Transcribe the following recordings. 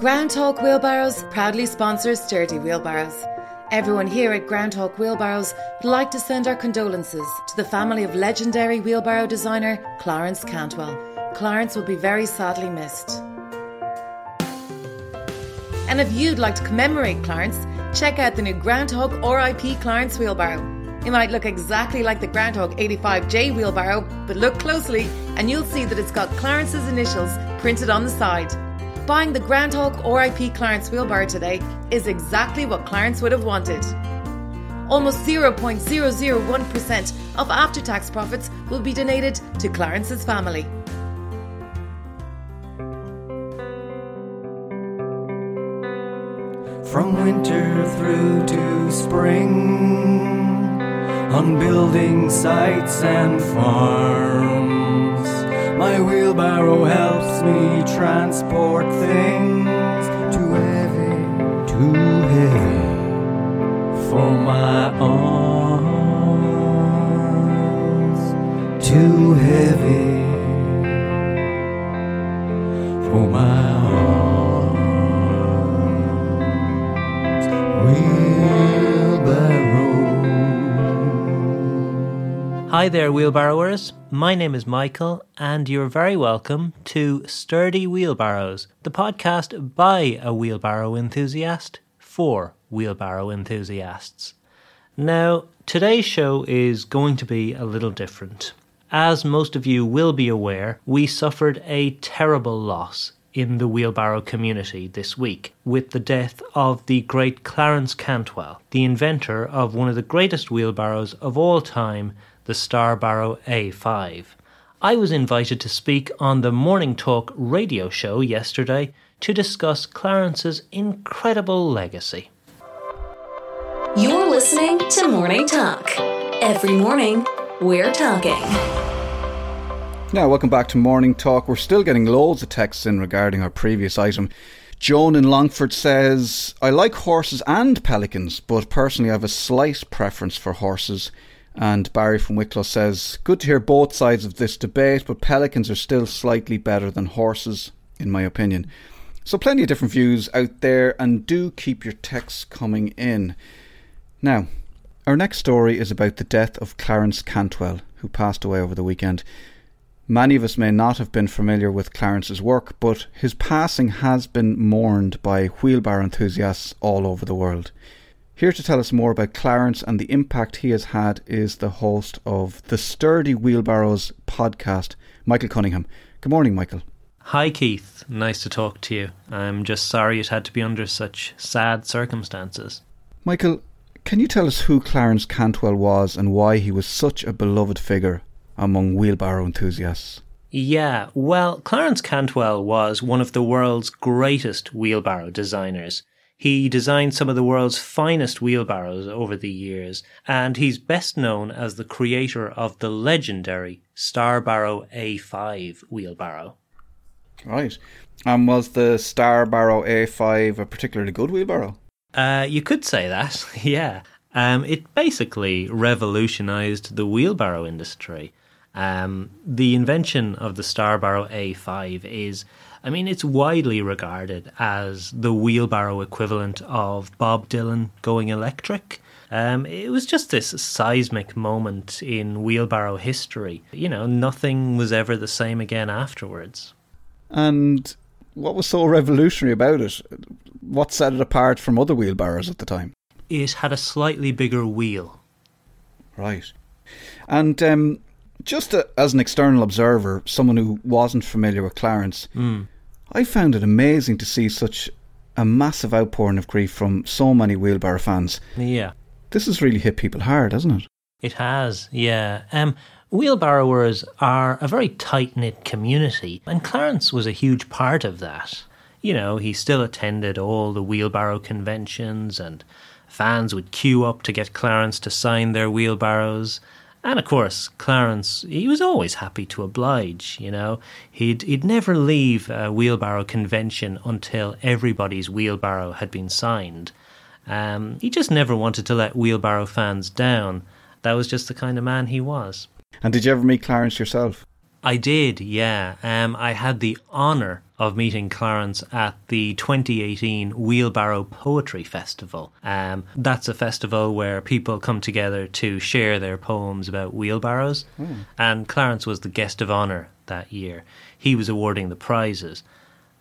Groundhawk Wheelbarrows proudly sponsors Sturdy Wheelbarrows. Everyone here at Groundhawk Wheelbarrows would like to send our condolences to the family of legendary wheelbarrow designer Clarence Cantwell. Clarence will be very sadly missed. And if you'd like to commemorate Clarence, check out the new Groundhawk RIP Clarence wheelbarrow. It might look exactly like the Groundhawk 85J wheelbarrow, but look closely and you'll see that it's got Clarence's initials printed on the side. Buying the Grand Groundhawk RIP Clarence wheelbarrow today is exactly what Clarence would have wanted. Almost 0.001% of after tax profits will be donated to Clarence's family. From winter through to spring, on building sites and farms, my wheelbarrow helps me transport things too heavy, too heavy for my arms, too heavy Hi there, wheelbarrowers. My name is Michael, and you're very welcome to Sturdy Wheelbarrows, the podcast by a wheelbarrow enthusiast for wheelbarrow enthusiasts. Now, today's show is going to be a little different. As most of you will be aware, we suffered a terrible loss in the wheelbarrow community this week with the death of the great Clarence Cantwell, the inventor of one of the greatest wheelbarrows of all time, the Starbarrow A5. I was invited to speak on the Morning Talk radio show yesterday to discuss Clarence's incredible legacy. You're listening to Morning Talk. Every morning, we're talking. Now, welcome back to Morning Talk. We're still getting loads of texts in regarding our previous item. Joan in Longford says, I like horses and pelicans, but personally I have a slight preference for horses. And Barry from Wicklow says, Good to hear both sides of this debate, but pelicans are still slightly better than horses, in my opinion. So, plenty of different views out there, and do keep your texts coming in. Now, our next story is about the death of Clarence Cantwell, who passed away over the weekend. Many of us may not have been familiar with Clarence's work, but his passing has been mourned by wheelbarrow enthusiasts all over the world. Here to tell us more about Clarence and the impact he has had is the host of the Sturdy Wheelbarrows podcast, Michael Cunningham. Good morning, Michael. Hi, Keith. Nice to talk to you. I'm just sorry it had to be under such sad circumstances. Michael, can you tell us who Clarence Cantwell was and why he was such a beloved figure among wheelbarrow enthusiasts? Yeah, well, Clarence Cantwell was one of the world's greatest wheelbarrow designers. He designed some of the world's finest wheelbarrows over the years, and he's best known as the creator of the legendary Starbarrow A5 wheelbarrow. Right. And was the Starbarrow A5 a particularly good wheelbarrow? Uh, you could say that, yeah. Um, it basically revolutionized the wheelbarrow industry. Um, the invention of the Starbarrow A5 is, I mean, it's widely regarded as the wheelbarrow equivalent of Bob Dylan going electric. Um, it was just this seismic moment in wheelbarrow history. You know, nothing was ever the same again afterwards. And what was so revolutionary about it? What set it apart from other wheelbarrows at the time? It had a slightly bigger wheel. Right. And um, just a, as an external observer, someone who wasn't familiar with Clarence, Mm. I found it amazing to see such a massive outpouring of grief from so many wheelbarrow fans. Yeah. This has really hit people hard, hasn't it? It has, yeah. Um, wheelbarrowers are a very tight knit community, and Clarence was a huge part of that. You know, he still attended all the wheelbarrow conventions, and fans would queue up to get Clarence to sign their wheelbarrows. And of course, Clarence, he was always happy to oblige, you know. He'd, he'd never leave a wheelbarrow convention until everybody's wheelbarrow had been signed. Um, he just never wanted to let wheelbarrow fans down. That was just the kind of man he was. And did you ever meet Clarence yourself? I did, yeah. Um, I had the honour of meeting Clarence at the 2018 Wheelbarrow Poetry Festival. Um, that's a festival where people come together to share their poems about wheelbarrows, and Clarence was the guest of honour that year. He was awarding the prizes.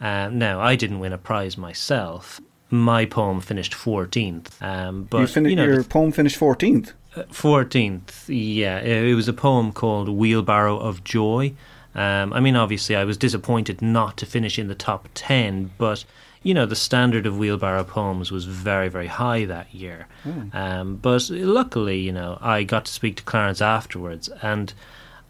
Um, now, I didn't win a prize myself. My poem finished 14th. Um, but you fin- know, your the- poem finished 14th. Fourteenth, yeah. It was a poem called "Wheelbarrow of Joy." Um, I mean, obviously, I was disappointed not to finish in the top ten, but you know, the standard of wheelbarrow poems was very, very high that year. Um, but luckily, you know, I got to speak to Clarence afterwards, and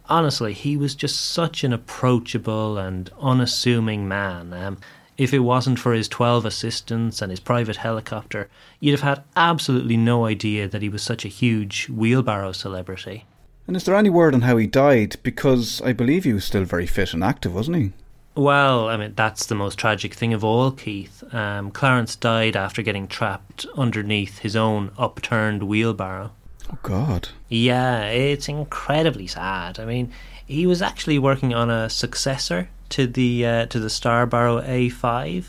honestly, he was just such an approachable and unassuming man. Um, if it wasn't for his 12 assistants and his private helicopter, you'd have had absolutely no idea that he was such a huge wheelbarrow celebrity. And is there any word on how he died? Because I believe he was still very fit and active, wasn't he? Well, I mean, that's the most tragic thing of all, Keith. Um, Clarence died after getting trapped underneath his own upturned wheelbarrow. Oh, God. Yeah, it's incredibly sad. I mean, he was actually working on a successor to the uh, to the Starbarrow A5,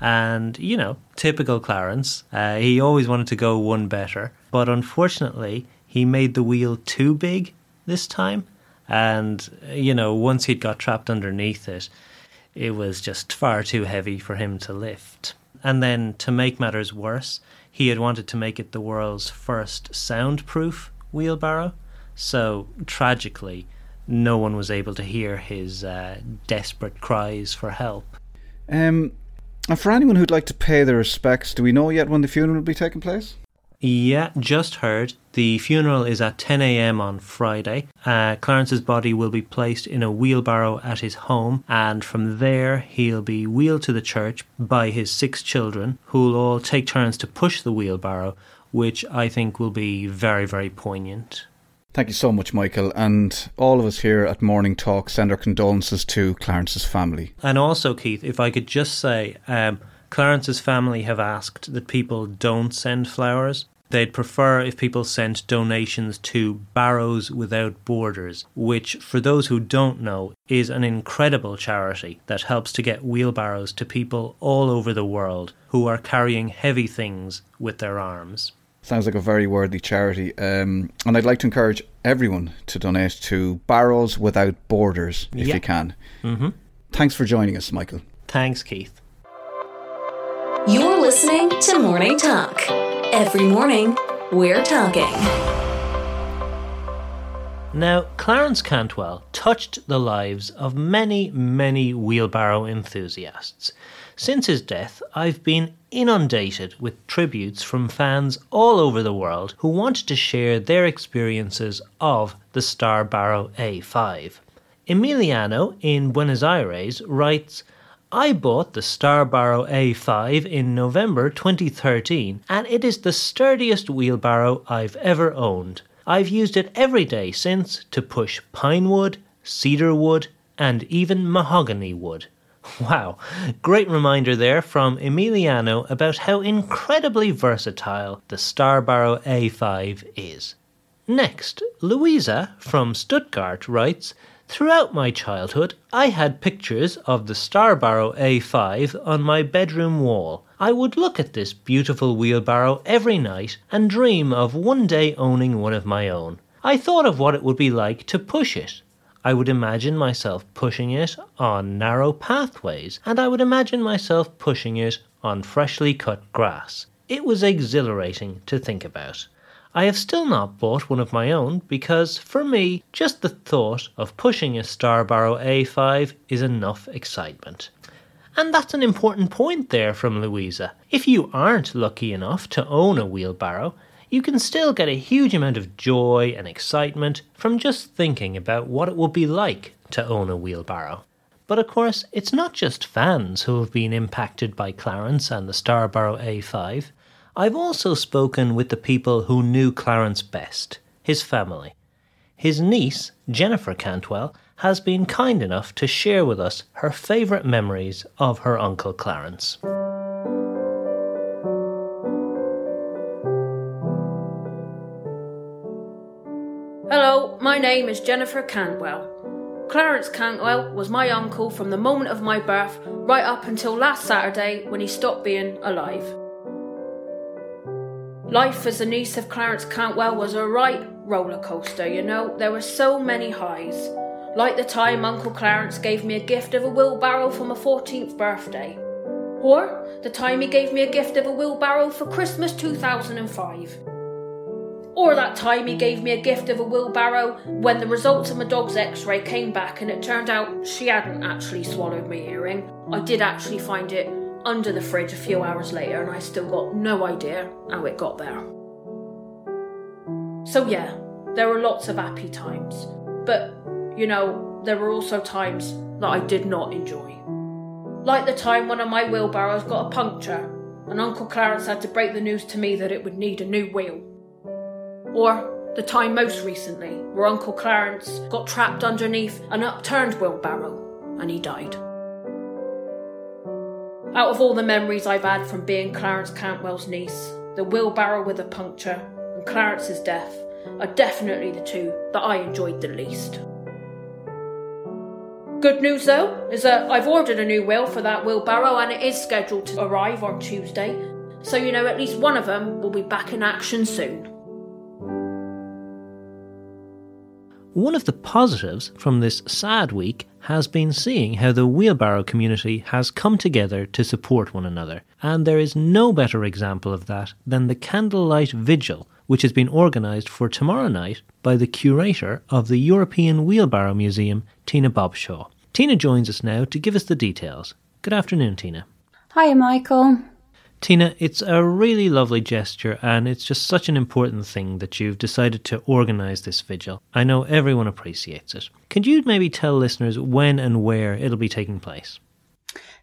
and you know, typical Clarence, uh, he always wanted to go one better, but unfortunately, he made the wheel too big this time, and you know, once he'd got trapped underneath it, it was just far too heavy for him to lift. And then, to make matters worse, he had wanted to make it the world's first soundproof wheelbarrow. So, tragically, no one was able to hear his uh, desperate cries for help. Um, and for anyone who'd like to pay their respects, do we know yet when the funeral will be taking place? Yeah, just heard. The funeral is at 10 a.m. on Friday. Uh, Clarence's body will be placed in a wheelbarrow at his home, and from there he'll be wheeled to the church by his six children, who'll all take turns to push the wheelbarrow, which I think will be very, very poignant. Thank you so much, Michael. And all of us here at Morning Talk send our condolences to Clarence's family. And also, Keith, if I could just say, um, Clarence's family have asked that people don't send flowers. They'd prefer if people sent donations to Barrows Without Borders, which, for those who don't know, is an incredible charity that helps to get wheelbarrows to people all over the world who are carrying heavy things with their arms. Sounds like a very worthy charity. Um, and I'd like to encourage everyone to donate to Barrows Without Borders if Yeah. you can. hmm Thanks for joining us, Michael. Thanks, Keith. You're listening to Morning Talk. Every morning, we're talking. Now, Clarence Cantwell touched the lives of many, many wheelbarrow enthusiasts. Since his death, I've been inundated with tributes from fans all over the world who wanted to share their experiences of the Starbarrow A5. Emiliano in Buenos Aires writes, I bought the Starbarrow A5 in November 2013 and it is the sturdiest wheelbarrow I've ever owned. I've used it every day since to push pine wood, cedar wood, and even mahogany wood. Wow, great reminder there from Emiliano about how incredibly versatile the Starbarrow A5 is. Next, Louisa from Stuttgart writes Throughout my childhood, I had pictures of the Starbarrow A5 on my bedroom wall. I would look at this beautiful wheelbarrow every night and dream of one day owning one of my own. I thought of what it would be like to push it. I would imagine myself pushing it on narrow pathways, and I would imagine myself pushing it on freshly cut grass. It was exhilarating to think about. I have still not bought one of my own because, for me, just the thought of pushing a Starbarrow A5 is enough excitement. And that's an important point there from Louisa. If you aren't lucky enough to own a wheelbarrow, you can still get a huge amount of joy and excitement from just thinking about what it would be like to own a wheelbarrow. But of course, it's not just fans who have been impacted by Clarence and the Starbarrow A5. I've also spoken with the people who knew Clarence best, his family. His niece, Jennifer Cantwell, has been kind enough to share with us her favourite memories of her Uncle Clarence. Name is Jennifer Cantwell. Clarence Cantwell was my uncle from the moment of my birth right up until last Saturday when he stopped being alive. Life as a niece of Clarence Cantwell was a right roller coaster, you know. There were so many highs. Like the time Uncle Clarence gave me a gift of a wheelbarrow for my 14th birthday. Or the time he gave me a gift of a wheelbarrow for Christmas 2005. Or that time he gave me a gift of a wheelbarrow when the results of my dog's x ray came back and it turned out she hadn't actually swallowed my earring. I did actually find it under the fridge a few hours later and I still got no idea how it got there. So, yeah, there were lots of happy times. But, you know, there were also times that I did not enjoy. Like the time one of my wheelbarrows got a puncture and Uncle Clarence had to break the news to me that it would need a new wheel. Or the time most recently where Uncle Clarence got trapped underneath an upturned wheelbarrow and he died. Out of all the memories I've had from being Clarence Cantwell's niece, the wheelbarrow with a puncture and Clarence's death are definitely the two that I enjoyed the least. Good news though is that I've ordered a new wheel for that wheelbarrow and it is scheduled to arrive on Tuesday, so you know at least one of them will be back in action soon. One of the positives from this sad week has been seeing how the wheelbarrow community has come together to support one another, and there is no better example of that than the Candlelight Vigil, which has been organised for tomorrow night by the curator of the European Wheelbarrow Museum, Tina Bobshaw. Tina joins us now to give us the details. Good afternoon, Tina. Hiya, Michael. Tina, it's a really lovely gesture and it's just such an important thing that you've decided to organise this vigil. I know everyone appreciates it. Could you maybe tell listeners when and where it'll be taking place?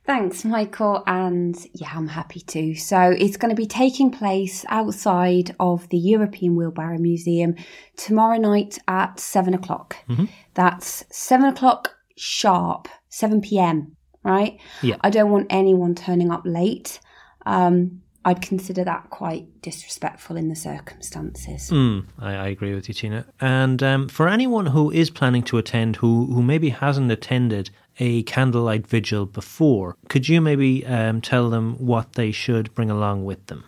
Thanks, Michael. And yeah, I'm happy to. So it's going to be taking place outside of the European Wheelbarrow Museum tomorrow night at seven o'clock. Mm-hmm. That's seven o'clock sharp, 7 p.m., right? Yeah. I don't want anyone turning up late. Um, I'd consider that quite disrespectful in the circumstances. Mm, I, I agree with you, Tina. And um, for anyone who is planning to attend who, who maybe hasn't attended a candlelight vigil before, could you maybe um, tell them what they should bring along with them?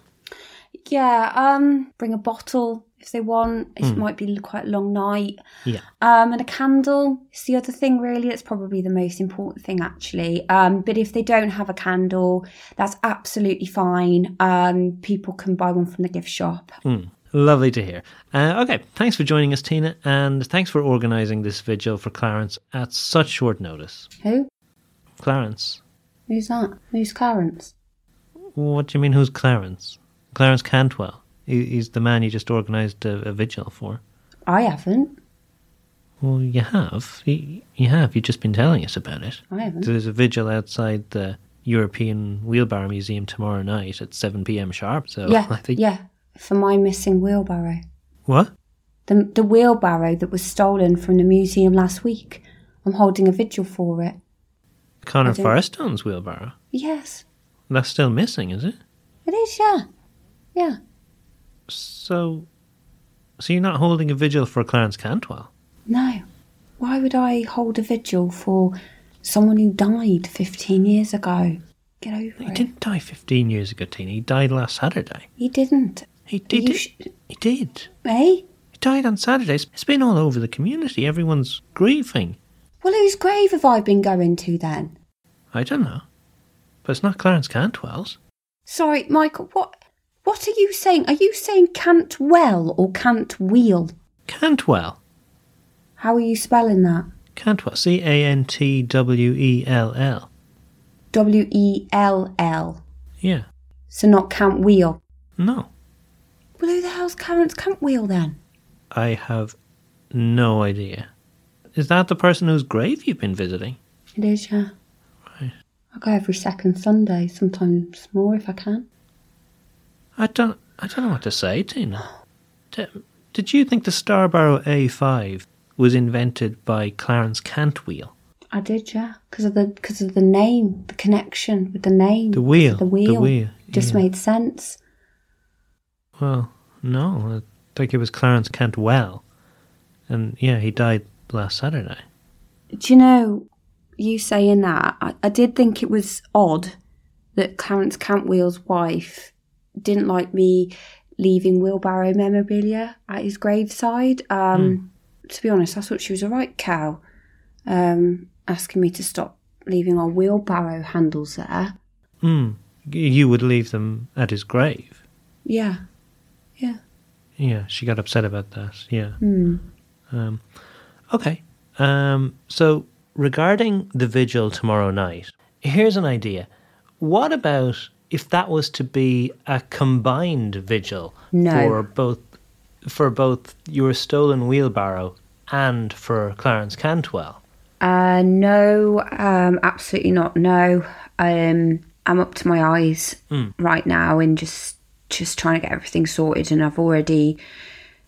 Yeah, um, bring a bottle if they want. It might be quite a long night. Yeah. Um, and a candle is the other thing, really. It's probably the most important thing, actually. Um, but if they don't have a candle, that's absolutely fine. Um, people can buy one from the gift shop. Mm, lovely to hear. Uh, okay, thanks for joining us, Tina, and thanks for organising this vigil for Clarence at such short notice. Who? Clarence? Who's that? Who's Clarence? What do you mean, who's Clarence? Clarence Cantwell. He, he's the man you just organised a, a vigil for. I haven't. Well, you have. You, you have. You've just been telling us about it. I haven't. There's a vigil outside the European Wheelbarrow Museum tomorrow night at 7 pm sharp. So yeah, I think. yeah. For my missing wheelbarrow. What? The, the wheelbarrow that was stolen from the museum last week. I'm holding a vigil for it. Connor Firestone's wheelbarrow. Yes, That's still missing, is it? it is, yeah. Yeah. So. So you're not holding a vigil for Clarence Cantwell? No. Why would I hold a vigil for someone who died 15 years ago? Get over He it. He didn't die 15 years ago, Tina. He died last Saturday. He didn't. He did. Sh- he did. Eh? He died on Saturdays. It's been all over the community. Everyone's grieving. Well, whose grave have I been going to then? I don't know. But it's not Clarence Cantwell's. Sorry, Michael, what what are you saying? Are you saying can't well or can't wheel? Cantwell. How are you spelling that? Cantwell. C A N T W E L L. W E L L. Yeah. So not Cantwheel. No. Well, who the hell's Clarence Cantwheel then? I have no idea. Is that the person whose grave you've been visiting? It is, yeah. Right. I go every second Sunday, sometimes more if I can. I don't. I don't know what to say, Tina. Did you think the Starbarrow A5 was invented by Clarence Cantwheel? I did, yeah, because of the because of the name, the connection with the name, The wheel, the the wheel, wheel, just made sense. Well, no. I think it was Clarence Cantwell. And yeah, he died last Saturday. Do you know, you saying that, I, I did think it was odd that Clarence Cantwell's wife didn't like me leaving wheelbarrow memorabilia at his graveside. Um, To be honest, I thought she was a right cow, um, asking me to stop leaving our wheelbarrow handles there. Hmm. You would leave them at his grave. Yeah, yeah. Yeah, she got upset about that. Yeah. Hmm. Um, okay. Um, so regarding the vigil tomorrow night, here's an idea. What about if that was to be a combined vigil No. for both for both your stolen wheelbarrow and for Clarence Cantwell? Uh, no, um, absolutely not. No, um, I'm up to my eyes right now in just just trying to get everything sorted, and I've already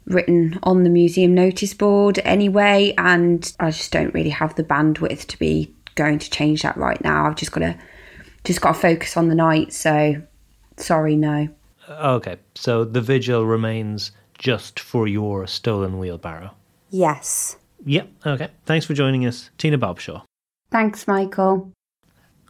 written on the museum notice board anyway, and I just don't really have the bandwidth to be going to change that right now. I've just got to just got to focus on the night. So, sorry, no. Okay, so the vigil remains just for your stolen wheelbarrow. Yes. Yep. Okay. Thanks for joining us, Tina Bobshaw. Thanks, Michael.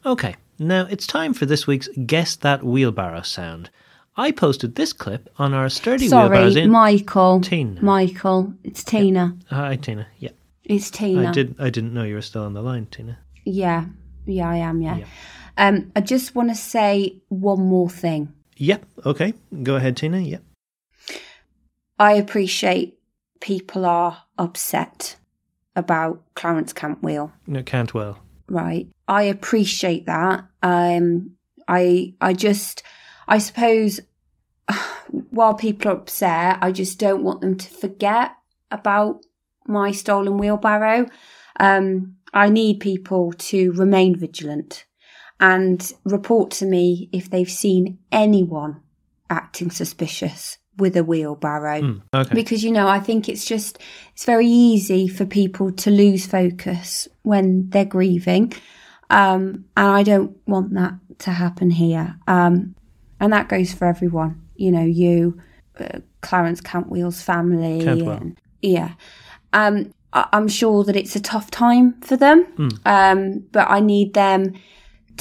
Okay, now it's time for this week's Guess That Wheelbarrow Sound. I posted this clip on our Sturdy Wheelbarrows Sorry, in. Michael. Tina. Michael, it's Tina. Hi, Tina. Yeah, It's Tina. I did. I didn't know you were still on the line, Tina. Yeah, yeah, I am. Yeah. Yeah. Um, I just want to say one more thing. Yep. Okay. Go ahead, Tina. Yep. I appreciate people are upset about Clarence Cantwell, No, Cantwell. right? I appreciate that. Um, I, I just, I suppose, while people are upset, I just don't want them to forget about my stolen wheelbarrow. Um, I need people to remain vigilant and report to me if they've seen anyone acting suspicious with a wheelbarrow. Hmm, okay. because you know i think it's just it's very easy for people to lose focus when they're grieving. Um and i don't want that to happen here. Um and that goes for everyone. You know you uh, clarence cantwell's family Cantwell. and yeah. Um I- i'm sure that it's a tough time for them. Um but i need them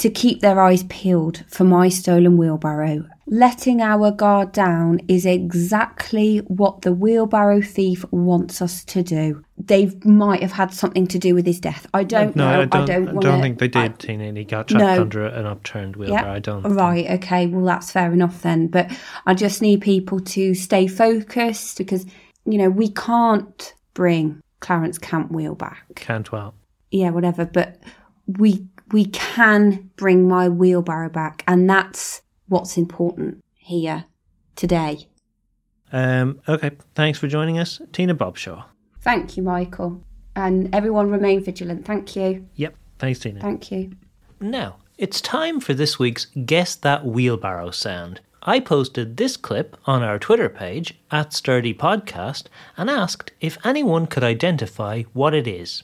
to keep their eyes peeled for my stolen wheelbarrow. Letting our guard down is exactly what the wheelbarrow thief wants us to do. They might have had something to do with his death. I don't no, know. I don't. I don't, I don't think they did, I- Tina. He got trapped No. under an upturned wheelbarrow. I don't. think- Right, okay, well, that's fair enough then. But I just need people to stay focused because, you know, we can't bring Clarence Cantwell back. Cantwell. yeah, whatever. But we we can bring my wheelbarrow back, and that's what's important here today. Um. Okay. Thanks for joining us, Tina Bobshaw. Thank you, Michael, and everyone remain vigilant. Thank you, Yep. Thanks, Tina. thank you. Now, it's time for this week's Guess That Wheelbarrow Sound. I posted this clip on our Twitter page at Sturdy Podcast and asked if anyone could identify what it is.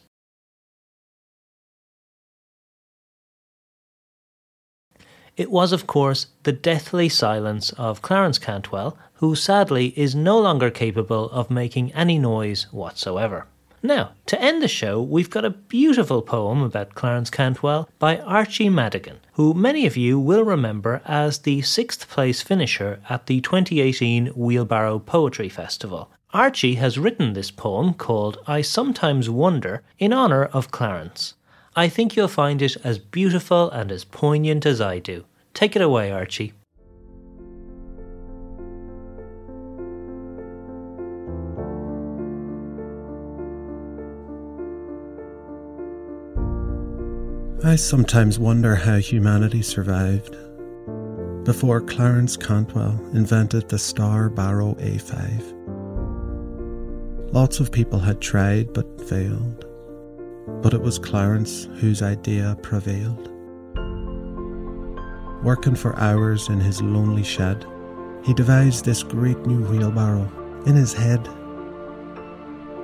It was, of course, the deathly silence of Clarence Cantwell, who sadly is no longer capable of making any noise whatsoever. Now, to end the show, we've got a beautiful poem about Clarence Cantwell by Archie Madigan, who many of you will remember as the sixth place finisher at the 2018 Wheelbarrow Poetry Festival. Archie has written this poem called I Sometimes Wonder in honour of Clarence. I think you'll find it as beautiful and as poignant as I do. Take it away, Archie. I sometimes wonder how humanity survived before Clarence Cantwell invented the Star Barrow A5. Lots of people had tried but failed, but it was Clarence whose idea prevailed. Working for hours in his lonely shed, he devised this great new wheelbarrow in his head.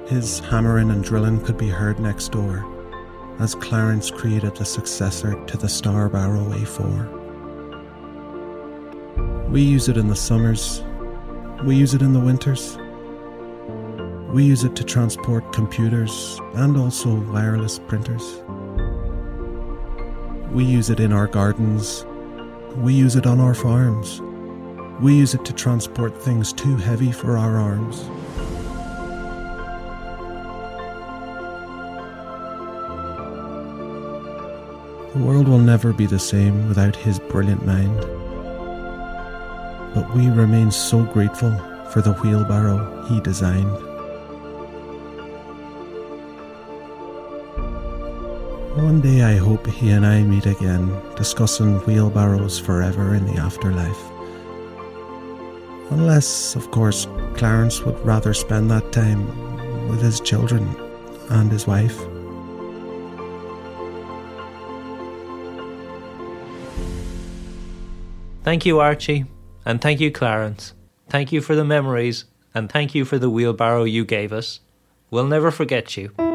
His hammering and drilling could be heard next door as Clarence created the successor to the Star Barrow A4. We use it in the summers, we use it in the winters. We use it to transport computers and also wireless printers. We use it in our gardens. We use it on our farms. We use it to transport things too heavy for our arms. The world will never be the same without his brilliant mind. But we remain so grateful for the wheelbarrow he designed. One day I hope he and I meet again, discussing wheelbarrows forever in the afterlife. Unless, of course, Clarence would rather spend that time with his children and his wife. Thank you, Archie, and thank you, Clarence. Thank you for the memories, and thank you for the wheelbarrow you gave us. We'll never forget you.